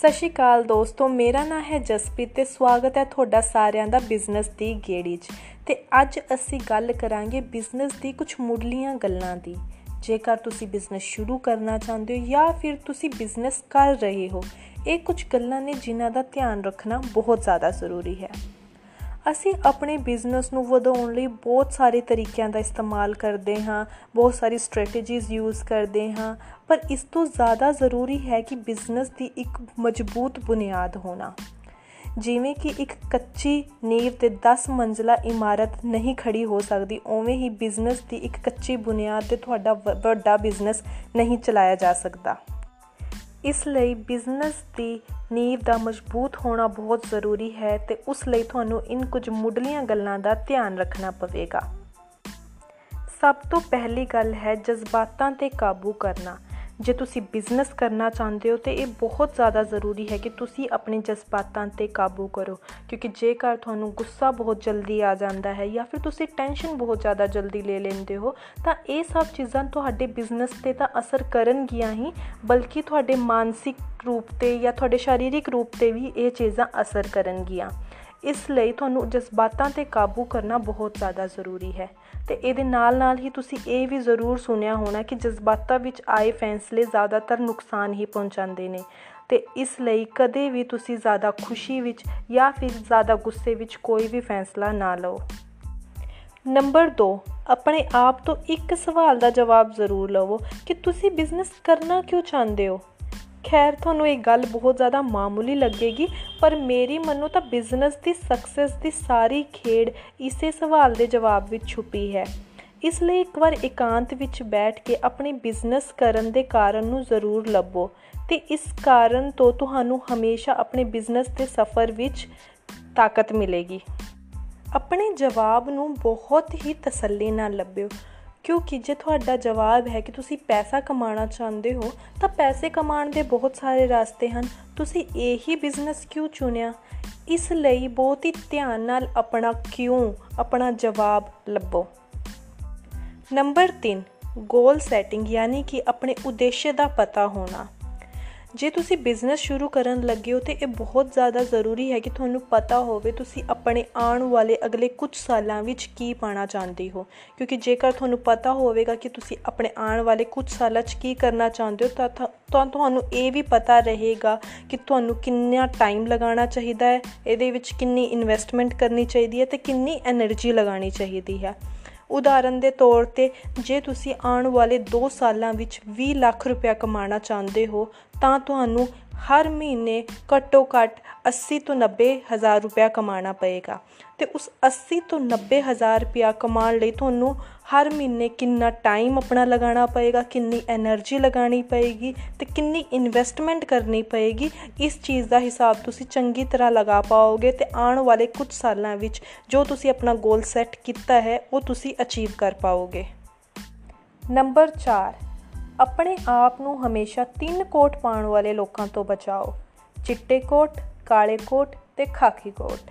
ਸਤਿ ਸ਼੍ਰੀ ਅਕਾਲ ਦੋਸਤੋ, ਮੇਰਾ ਨਾਮ ਹੈ ਜਸਪ੍ਰੀਤ ਤੇ ਸਵਾਗਤ ਹੈ ਤੁਹਾਡਾ ਸਾਰਿਆਂ ਦਾ ਬਿਜ਼ਨਸ ਦੀ ਗੇੜੀ 'ਚ। ਤੇ ਅੱਜ ਅਸੀਂ ਗੱਲ ਕਰਾਂਗੇ ਬਿਜ਼ਨਸ ਦੀ ਕੁਝ ਮੁੱਢਲੀਆਂ ਗੱਲਾਂ ਦੀ। ਜੇਕਰ ਤੁਸੀਂ ਬਿਜ਼ਨਸ ਸ਼ੁਰੂ ਕਰਨਾ ਚਾਹੁੰਦੇ ਹੋ ਜਾਂ ਫਿਰ ਤੁਸੀਂ ਬਿਜ਼ਨਸ ਕਰ ਰਹੇ ਹੋ, ਇਹ ਕੁਝ ਗੱਲਾਂ ਨੇ ਜਿਨ੍ਹਾਂ ਦਾ ਧਿਆਨ ਰੱਖਣਾ ਬਹੁਤ ਜ਼ਿਆਦਾ ਜ਼ਰੂਰੀ ਹੈ। ਅਸੀਂ ਆਪਣੇ ਬਿਜ਼ਨਸ ਨੂੰ ਵਧਾਉਣ ਲਈ ਬਹੁਤ ਸਾਰੇ ਤਰੀਕਿਆਂ ਦਾ ਇਸਤੇਮਾਲ ਕਰਦੇ ਹਾਂ, ਬਹੁਤ ਸਾਰੀ ਸਟ੍ਰੈਟੇਜੀਜ਼ ਯੂਜ਼ ਕਰਦੇ ਹਾਂ, ਪਰ ਇਸ ਤੋਂ ਜ਼ਿਆਦਾ ਜ਼ਰੂਰੀ ਹੈ ਕਿ ਬਿਜ਼ਨਸ ਦੀ ਇੱਕ ਮਜ਼ਬੂਤ ਬੁਨਿਆਦ ਹੋਣਾ। ਜਿਵੇਂ ਕਿ ਇੱਕ ਕੱਚੀ ਨੀਂਵ ਤੇ 10 ਮੰਜ਼ਲਾ ਇਮਾਰਤ ਨਹੀਂ ਖੜੀ ਹੋ ਸਕਦੀ, ਉਵੇਂ ਹੀ ਬਿਜ਼ਨਸ ਦੀ ਇੱਕ ਕੱਚੀ ਬੁਨਿਆਦ ਤੇ ਤੁਹਾਡਾ ਵੱਡਾ ਬਿਜ਼ਨਸ ਨਹੀਂ ਚਲਾਇਆ ਜਾ ਸਕਦਾ। ਇਸ ਲਈ ਬਿਜ਼ਨਸ ਦੀ ਨੀਂਵ ਦਾ ਮਜ਼ਬੂਤ ਹੋਣਾ ਬਹੁਤ ਜ਼ਰੂਰੀ ਹੈ ਤੇ ਉਸ ਲਈ ਤੁਹਾਨੂੰ ਇਨ ਕੁਝ ਮੁੱਢਲੀਆਂ ਗੱਲਾਂ ਦਾ ਧਿਆਨ ਰੱਖਣਾ ਪਵੇਗਾ। ਸਭ ਤੋਂ ਪਹਿਲੀ ਗੱਲ ਹੈ ਜਜ਼ਬਾਤਾਂ ਤੇ ਕਾਬੂ ਕਰਨਾ। ਜੇ ਤੁਸੀਂ ਬਿਜ਼ਨਸ ਕਰਨਾ ਚਾਹੁੰਦੇ ਹੋ ਤੇ ਇਹ ਬਹੁਤ ਜ਼ਿਆਦਾ ਜ਼ਰੂਰੀ ਹੈ ਕਿ ਤੁਸੀਂ ਆਪਣੇ ਜਜ਼ਬਾਤਾਂ ਤੇ ਕਾਬੂ ਕਰੋ, ਕਿਉਂਕਿ ਜੇਕਰ ਤੁਹਾਨੂੰ ਗੁੱਸਾ ਬਹੁਤ ਜਲਦੀ ਆ ਜਾਂਦਾ ਹੈ ਜਾਂ ਫਿਰ ਤੁਸੀਂ ਟੈਨਸ਼ਨ ਬਹੁਤ ਜ਼ਿਆਦਾ ਜਲਦੀ ਲੈ ਲੈਂਦੇ ਹੋ, ਤਾਂ ਇਹ ਸਭ ਚੀਜ਼ਾਂ ਤੁਹਾਡੇ ਬਿਜ਼ਨਸ ਤੇ ਤਾਂ ਅਸਰ ਕਰਨਗੀਆਂ ਹੀ, ਬਲਕਿ ਤੁਹਾਡੇ ਮਾਨਸਿਕ ਰੂਪ ਤੇ ਜਾਂ ਤੁਹਾਡੇ ਸਰੀਰਕ ਰੂਪ ਤੇ ਵੀ ਇਹ ਚੀਜ਼ਾਂ ਅਸਰ ਕਰਨਗੀਆਂ। ਇਸ ਲਈ ਤੁਹਾਨੂੰ ਜਜ਼ਬਾਤਾਂ ਤੇ ਕਾਬੂ ਕਰਨਾ ਬਹੁਤ ਜ਼ਿਆਦਾ ਜ਼ਰੂਰੀ ਹੈ। ਤੇ ਇਹਦੇ ਨਾਲ ਨਾਲ ਹੀ ਤੁਸੀਂ ਇਹ ਵੀ ਜ਼ਰੂਰ ਸੁਣਿਆ ਹੋਣਾ ਕਿ ਜਜ਼ਬਾਤਾਂ ਵਿੱਚ ਆਏ ਫੈਸਲੇ ਜ਼ਿਆਦਾਤਰ ਨੁਕਸਾਨ ਹੀ ਪਹੁੰਚਾਉਂਦੇ ਨੇ। ਤੇ ਇਸ ਲਈ ਕਦੇ ਵੀ ਤੁਸੀਂ ਜ਼ਿਆਦਾ ਖੁਸ਼ੀ ਵਿੱਚ ਜਾਂ ਫਿਰ ਜ਼ਿਆਦਾ ਗੁੱਸੇ ਵਿੱਚ ਕੋਈ ਵੀ ਫੈਸਲਾ ਨਾ ਲਓ। ਨੰਬਰ 2 ਆਪਣੇ ਆਪ ਤੋਂ ਇੱਕ ਸਵਾਲ ਦਾ ਜਵਾਬ ਜ਼ਰੂਰ ਲਵੋ ਕਿ ਤੁਸੀਂ ਬਿਜ਼ਨਸ ਕਰਨਾ ਕਿਉਂ ਚਾਹੁੰਦੇ ਹੋ? ਖੈਰ, ਤੁਹਾਨੂੰ ਇਹ ਗੱਲ ਬਹੁਤ ਜ਼ਿਆਦਾ ਮਾਮੂਲੀ ਲੱਗੇਗੀ, ਪਰ ਮੇਰੀ ਮੰਨੋ ਤਾਂ ਬਿਜ਼ਨਸ ਦੀ ਸਕਸੈਸ ਦੀ ਸਾਰੀ ਖੇਡ ਇਸੇ ਸਵਾਲ ਦੇ ਜਵਾਬ ਵਿੱਚ ਛੁਪੀ ਹੈ। ਇਸ ਲਈ ਇੱਕ ਵਾਰ ਇਕਾਂਤ ਵਿੱਚ ਬੈਠ ਕੇ ਆਪਣੀ ਬਿਜ਼ਨਸ ਕਰਨ ਦੇ ਕਾਰਨ ਨੂੰ ਜ਼ਰੂਰ ਲੱਭੋ ਤੇ ਇਸ ਕਾਰਨ ਤੋਂ ਤੁਹਾਨੂੰ ਹਮੇਸ਼ਾ ਆਪਣੇ ਬਿਜ਼ਨਸ ਦੇ ਸਫ਼ਰ ਵਿੱਚ ਤਾਕਤ ਮਿਲੇਗੀ। ਆਪਣੇ ਜਵਾਬ ਨੂੰ ਬਹੁਤ ਹੀ ਤਸੱਲੀ ਨਾਲ ਲੱਭਿਓ। ਕਿਉਂਕਿ ਜੇ ਤੁਹਾਡਾ ਜਵਾਬ ਹੈ ਕਿ ਤੁਸੀਂ ਪੈਸਾ ਕਮਾਉਣਾ ਚਾਹੁੰਦੇ ਹੋ, ਤਾਂ ਪੈਸੇ ਕਮਾਉਣ ਦੇ ਬਹੁਤ ਸਾਰੇ ਰਸਤੇ ਹਨ। ਤੁਸੀਂ ਇਹੀ ਬਿਜ਼ਨਸ ਕਿਉਂ ਚੁਣਿਆ? ਇਸ ਲਈ ਬਹੁਤ ਹੀ ਧਿਆਨ ਨਾਲ ਆਪਣਾ ਕਿਉਂ, ਆਪਣਾ ਜਵਾਬ ਲੱਭੋ। ਨੰਬਰ 3 ਗੋਲ ਸੈਟਿੰਗ ਯਾਨੀ ਕਿ ਆਪਣੇ ਉਦੇਸ਼ ਦਾ ਪਤਾ ਹੋਣਾ। ਜੇ ਤੁਸੀਂ ਬਿਜ਼ਨਸ ਸ਼ੁਰੂ ਕਰਨ ਲੱਗੇ ਹੋ ਤੇ ਇਹ ਬਹੁਤ ਜ਼ਿਆਦਾ ਜ਼ਰੂਰੀ ਹੈ ਕਿ ਤੁਹਾਨੂੰ ਪਤਾ ਹੋਵੇ ਤੁਸੀਂ ਆਪਣੇ ਆਉਣ ਵਾਲੇ ਅਗਲੇ ਕੁਝ ਸਾਲਾਂ ਵਿੱਚ ਕੀ ਪਾਣਾ ਚਾਹੁੰਦੇ ਹੋ। ਕਿਉਂਕਿ ਜੇਕਰ ਤੁਹਾਨੂੰ ਪਤਾ ਹੋਵੇਗਾ ਕਿ ਤੁਸੀਂ ਆਪਣੇ ਆਉਣ ਵਾਲੇ ਕੁਝ ਸਾਲਾਂ 'ਚ ਕੀ ਕਰਨਾ ਚਾਹੁੰਦੇ ਹੋ ਤਾਂ ਤੁਹਾਨੂੰ ਇਹ ਵੀ ਪਤਾ ਰਹੇਗਾ ਕਿ ਤੁਹਾਨੂੰ ਕਿੰਨਾ ਟਾਈਮ ਲਗਾਉਣਾ ਚਾਹੀਦਾ ਹੈ, ਇਹਦੇ ਵਿੱਚ ਕਿੰਨੀ ਇਨਵੈਸਟਮੈਂਟ ਕਰਨੀ ਚਾਹੀਦੀ ਹੈ ਤੇ ਕਿੰਨੀ એનર્ਜੀ ਲਗਾਉਣੀ ਚਾਹੀਦੀ ਹੈ। ਉਦਾਹਰਨ ਦੇ ਤੌਰ ਤੇ ਜੇ ਤੁਸੀਂ ਆਉਣ ਵਾਲੇ 2 ਸਾਲਾਂ ਵਿੱਚ 20 ਲੱਖ ਰੁਪਏ ਕਮਾਉਣਾ ਚਾਹੁੰਦੇ ਹੋ, ਤਾਂ ਤੁਹਾਨੂੰ ਹਰ ਮਹੀਨੇ ਘੱਟੋ ਘੱਟ 80 ਤੋਂ 90 ਹਜ਼ਾਰ ਰੁਪਇਆ ਕਮਾਉਣਾ ਪਏਗਾ। ਤੇ ਉਸ 80 ਤੋਂ 90 ਹਜ਼ਾਰ ਰੁਪਇਆ ਕਮਾਉਣ ਲਈ ਤੁਹਾਨੂੰ ਹਰ ਮਹੀਨੇ ਕਿੰਨਾ ਟਾਈਮ ਆਪਣਾ ਲਗਾਉਣਾ ਪਏਗਾ, ਕਿੰਨੀ એનર્ਜੀ ਲਗਾਉਣੀ ਪਏਗੀ ਤੇ ਕਿੰਨੀ ਇਨਵੈਸਟਮੈਂਟ ਕਰਨੀ ਪਏਗੀ, ਇਸ ਚੀਜ਼ ਦਾ ਹਿਸਾਬ ਤੁਸੀਂ ਚੰਗੀ ਤਰ੍ਹਾਂ ਲਗਾ ਪਾਓਗੇ ਤੇ ਆਉਣ ਵਾਲੇ ਕੁਝ ਸਾਲਾਂ ਵਿੱਚ ਜੋ ਤੁਸੀਂ ਆਪਣਾ ਗੋਲ ਸੈੱਟ ਕੀਤਾ ਹੈ, ਉਹ ਤੁਸੀਂ ਅਚੀਵ ਕਰ ਪਾਓਗੇ। ਨੰਬਰ 4 ਆਪਣੇ ਆਪ ਨੂੰ ਹਮੇਸ਼ਾ ਤਿੰਨ ਕੋਟ ਪਾਉਣ ਵਾਲੇ ਲੋਕਾਂ ਤੋਂ ਬਚਾਓ। ਚਿੱਟੇ ਕੋਟ, ਕਾਲੇ ਕੋਟ ਤੇ ਖਾਕੀ ਕੋਟ।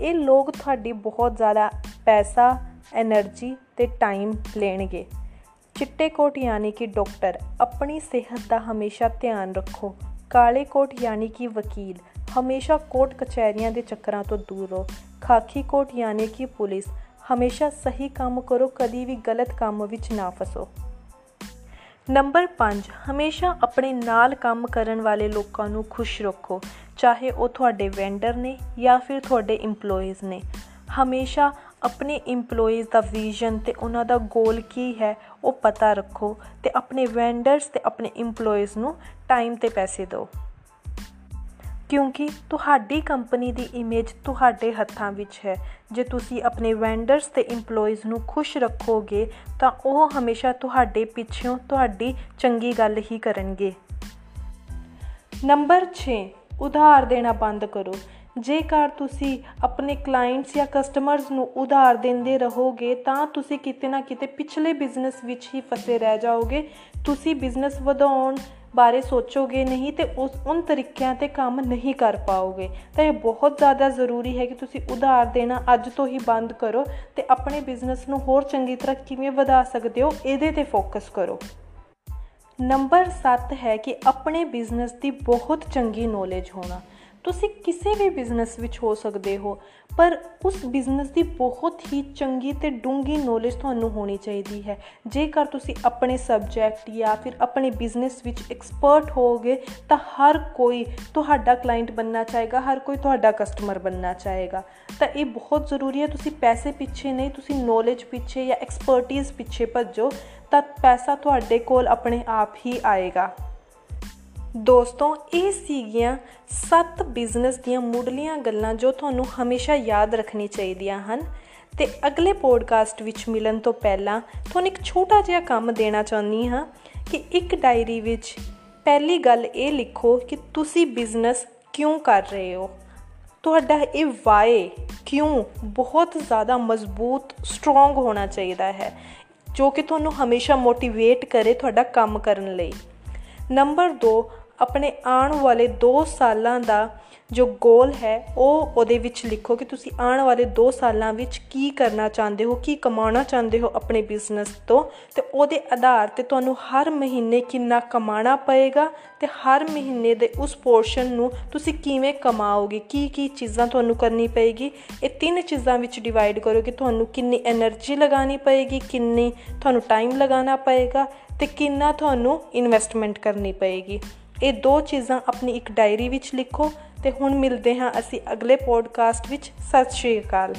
ਇਹ ਲੋਕ ਤੁਹਾਡੀ ਬਹੁਤ ਜ਼ਿਆਦਾ ਪੈਸਾ એનર્ਜੀ ਤੇ ਟਾਈਮ ਲੈਣਗੇ। ਚਿੱਟੇ ਕੋਟ ਯਾਨੀ ਕਿ ਡਾਕਟਰ, ਆਪਣੀ ਸਿਹਤ ਦਾ ਹਮੇਸ਼ਾ ਧਿਆਨ ਰੱਖੋ। ਕਾਲੇ ਕੋਟ ਯਾਨੀ ਕਿ ਵਕੀਲ, ਹਮੇਸ਼ਾ ਕੋਰਟ ਕਚਹਿਰੀਆਂ ਦੇ ਚੱਕਰਾਂ ਤੋਂ ਦੂਰ ਰਹੋ। ਖਾਕੀ ਕੋਟ ਯਾਨੀ ਕਿ ਪੁਲਿਸ, ਹਮੇਸ਼ਾ ਸਹੀ ਕੰਮ ਕਰੋ, ਕਦੀ ਵੀ ਗਲਤ ਕੰਮ ਵਿੱਚ ਨਾ ਫਸੋ। ਨੰਬਰ 5 ਹਮੇਸ਼ਾ ਆਪਣੇ ਨਾਲ ਕੰਮ ਕਰਨ ਵਾਲੇ ਲੋਕਾਂ ਨੂੰ ਖੁਸ਼ ਰੱਖੋ, ਚਾਹੇ ਉਹ ਤੁਹਾਡੇ ਵੈਂਡਰ ਨੇ ਜਾਂ ਫਿਰ ਤੁਹਾਡੇ EMPLOYEES ਨੇ। ਹਮੇਸ਼ਾ ਆਪਣੇ EMPLOYEES ਦਾ ਵਿਜ਼ਨ ਤੇ ਉਹਨਾਂ ਦਾ ਗੋਲ ਕੀ ਹੈ, ਉਹ ਪਤਾ ਰੱਖੋ ਤੇ ਆਪਣੇ ਵੈਂਡਰਸ ਤੇ ਆਪਣੇ EMPLOYEES ਨੂੰ ਟਾਈਮ ਤੇ ਪੈਸੇ ਦਿਓ। ਕਿਉਂਕਿ ਤੁਹਾਡੀ ਕੰਪਨੀ ਦੀ ਇਮੇਜ ਤੁਹਾਡੇ ਹੱਥਾਂ ਵਿੱਚ ਹੈ। ਜੇ ਤੁਸੀਂ ਆਪਣੇ ਵੈਂਡਰਸ ਤੇ EMPLOYEES ਨੂੰ ਖੁਸ਼ ਰੱਖੋਗੇ, ਤਾਂ ਉਹ ਹਮੇਸ਼ਾ ਤੁਹਾਡੇ ਪਿੱਛੋਂ ਤੁਹਾਡੀ ਚੰਗੀ ਗੱਲ ਹੀ ਕਰਨਗੇ। ਨੰਬਰ 6 ਉਧਾਰ ਦੇਣਾ ਬੰਦ ਕਰੋ। ਜੇਕਰ ਤੁਸੀਂ ਆਪਣੇ ਕਲਾਇੰਟਸ ਜਾਂ ਕਸਟਮਰਸ ਨੂੰ ਉਧਾਰ ਦਿੰਦੇ ਰਹੋਗੇ, ਤਾਂ ਤੁਸੀਂ ਕਿਤੇ ਨਾ ਕਿਤੇ ਪਿਛਲੇ ਬਿਜ਼ਨਸ ਵਿੱਚ ਹੀ ਫਸੇ ਰਹਿ ਜਾਓਗੇ। ਤੁਸੀਂ ਬਿਜ਼ਨਸ ਵਧਾਉਣ ਬਾਰੇ ਸੋਚੋਗੇ ਨਹੀਂ ਤੇ ਉਸ ਉਨ ਤਰੀਕਿਆਂ ਤੇ ਕੰਮ ਨਹੀਂ ਕਰ ਪਾਓਗੇ। ਤਾਂ ਇਹ ਬਹੁਤ ਜ਼ਿਆਦਾ ਜ਼ਰੂਰੀ ਹੈ ਕਿ ਤੁਸੀਂ ਉਧਾਰ ਦੇਣਾ ਅੱਜ ਤੋਂ ਹੀ ਬੰਦ ਕਰੋ ਤੇ ਆਪਣੇ ਬਿਜ਼ਨਸ ਨੂੰ ਹੋਰ ਚੰਗੀ ਤਰ੍ਹਾਂ ਕਿਵੇਂ ਵਧਾ ਸਕਦੇ ਹੋ, ਇਹਦੇ ਤੇ ਫੋਕਸ ਕਰੋ। ਨੰਬਰ 7 ਹੈ ਕਿ ਆਪਣੇ ਬਿਜ਼ਨਸ ਦੀ ਬਹੁਤ ਚੰਗੀ ਨੌਲੇਜ ਹੋਣਾ। ਤੁਸੀਂ ਕਿਸੇ ਵੀ ਬਿਜ਼ਨਸ ਵਿੱਚ ਹੋ ਸਕਦੇ ਹੋ, ਪਰ ਉਸ ਬਿਜ਼ਨਸ ਦੀ ਬਹੁਤ ਹੀ ਚੰਗੀ ਤੇ ਡੂੰਗੀ ਨੌਲੇਜ ਤੁਹਾਨੂੰ ਹੋਣੀ ਚਾਹੀਦੀ ਹੈ। ਜੇਕਰ ਤੁਸੀਂ ਆਪਣੇ ਸਬਜੈਕਟ ਜਾਂ ਫਿਰ ਆਪਣੇ ਬਿਜ਼ਨਸ ਵਿੱਚ ਐਕਸਪਰਟ ਹੋਗੇ ਤਾਂ ਹਰ ਕੋਈ ਤੁਹਾਡਾ ਕਲਾਇੰਟ ਬੰਨਣਾ ਚਾਹੇਗਾ, ਹਰ ਕੋਈ ਤੁਹਾਡਾ ਕਸਟਮਰ ਬੰਨਣਾ ਚਾਹੇਗਾ। ਤਾਂ ਇਹ ਬਹੁਤ ਜ਼ਰੂਰੀ ਹੈ, ਤੁਸੀਂ ਪੈਸੇ ਪਿੱਛੇ ਨਹੀਂ, ਤੁਸੀਂ ਨੌਲੇਜ ਪਿੱਛੇ ਜਾਂ ਐਕਸਪਰਟਿਜ਼ ਪਿੱਛੇ ਭੱਜੋ, ਤਾਂ ਪੈਸਾ ਤੁਹਾਡੇ ਕੋਲ ਆਪਣੇ ਆਪ ਹੀ ਆਏਗਾ। ਦੋਸਤੋ, ਇਹ ਸੀਗੀਆਂ 7 ਬਿਜ਼ਨਸ ਦੀਆਂ ਮੁੱਢਲੀਆਂ ਗੱਲਾਂ ਜੋ ਤੁਹਾਨੂੰ ਹਮੇਸ਼ਾ ਯਾਦ ਰੱਖਣੀ ਚਾਹੀਦੀਆਂ ਹਨ। ਤੇ ਅਗਲੇ ਪੋਡਕਾਸਟ ਵਿੱਚ ਮਿਲਣ ਤੋਂ ਪਹਿਲਾਂ ਤੁਹਾਨੂੰ ਇੱਕ ਛੋਟਾ ਜਿਹਾ ਕੰਮ ਦੇਣਾ ਚਾਹੁੰਦੀ ਹਾਂ ਕਿ ਇੱਕ ਡਾਇਰੀ ਵਿੱਚ ਪਹਿਲੀ ਗੱਲ ਇਹ ਲਿਖੋ ਕਿ ਤੁਸੀਂ ਬਿਜ਼ਨਸ ਕਿਉਂ ਕਰ ਰਹੇ ਹੋ? ਤੁਹਾਡਾ ਇਹ ਵਾਏ ਕਿਉਂ ਬਹੁਤ ਜ਼ਿਆਦਾ ਮਜ਼ਬੂਤ ਸਟਰੋਂਗ ਹੋਣਾ ਚਾਹੀਦਾ ਹੈ, ਜੋ ਕਿ ਤੁਹਾਨੂੰ ਹਮੇਸ਼ਾ ਮੋਟੀਵੇਟ ਕਰੇ ਤੁਹਾਡਾ ਕੰਮ ਕਰਨ ਲਈ? ਨੰਬਰ 2 ਆਪਣੇ ਆਉਣ ਵਾਲੇ 2 ਸਾਲਾਂ ਦਾ ਜੋ ਗੋਲ ਹੈ, ਉਹ ਉਹਦੇ ਵਿੱਚ ਲਿਖੋ ਕਿ ਤੁਸੀਂ ਆਉਣ ਵਾਲੇ 2 ਸਾਲਾਂ ਵਿੱਚ ਕੀ ਕਰਨਾ ਚਾਹੁੰਦੇ ਹੋ, ਕੀ ਕਮਾਉਣਾ ਚਾਹੁੰਦੇ ਹੋ ਆਪਣੇ ਬਿਜ਼ਨਸ ਤੋਂ ਤੇ ਉਹਦੇ ਆਧਾਰ ਤੇ ਤੁਹਾਨੂੰ ਹਰ ਮਹੀਨੇ ਕਿੰਨਾ ਕਮਾਉਣਾ ਪਏਗਾ ਤੇ ਹਰ ਮਹੀਨੇ ਦੇ ਉਸ ਪੋਰਸ਼ਨ ਨੂੰ ਤੁਸੀਂ ਕਿਵੇਂ ਕਮਾਓਗੇ, ਕੀ ਕੀ ਚੀਜ਼ਾਂ ਤੁਹਾਨੂੰ ਕਰਨੀ ਪਏਗੀ, ਇਹ ਤਿੰਨ ਚੀਜ਼ਾਂ ਵਿੱਚ ਡਿਵਾਈਡ ਕਰੋ ਕਿ ਤੁਹਾਨੂੰ ਕਿੰਨੀ એનર્ਜੀ ਲਗਾਉਣੀ ਪਏਗੀ, ਕਿੰਨੀ ਤੁਹਾਨੂੰ ਟਾਈਮ ਲਗਾਉਣਾ ਪਏਗਾ ਤੇ ਕਿੰਨਾ ਤੁਹਾਨੂੰ ਇਨਵੈਸਟਮੈਂਟ ਕਰਨੀ ਪਏਗੀ। ਇਹ ਦੋ ਚੀਜ਼ਾਂ ਆਪਣੀ ਇੱਕ ਡਾਇਰੀ ਵਿੱਚ ਲਿਖੋ ਤੇ ਹੁਣ ਮਿਲਦੇ ਹਾਂ ਅਸੀਂ ਅਗਲੇ ਪੋਡਕਾਸਟ ਵਿੱਚ। ਸਤਿ ਸ਼੍ਰੀ ਅਕਾਲ।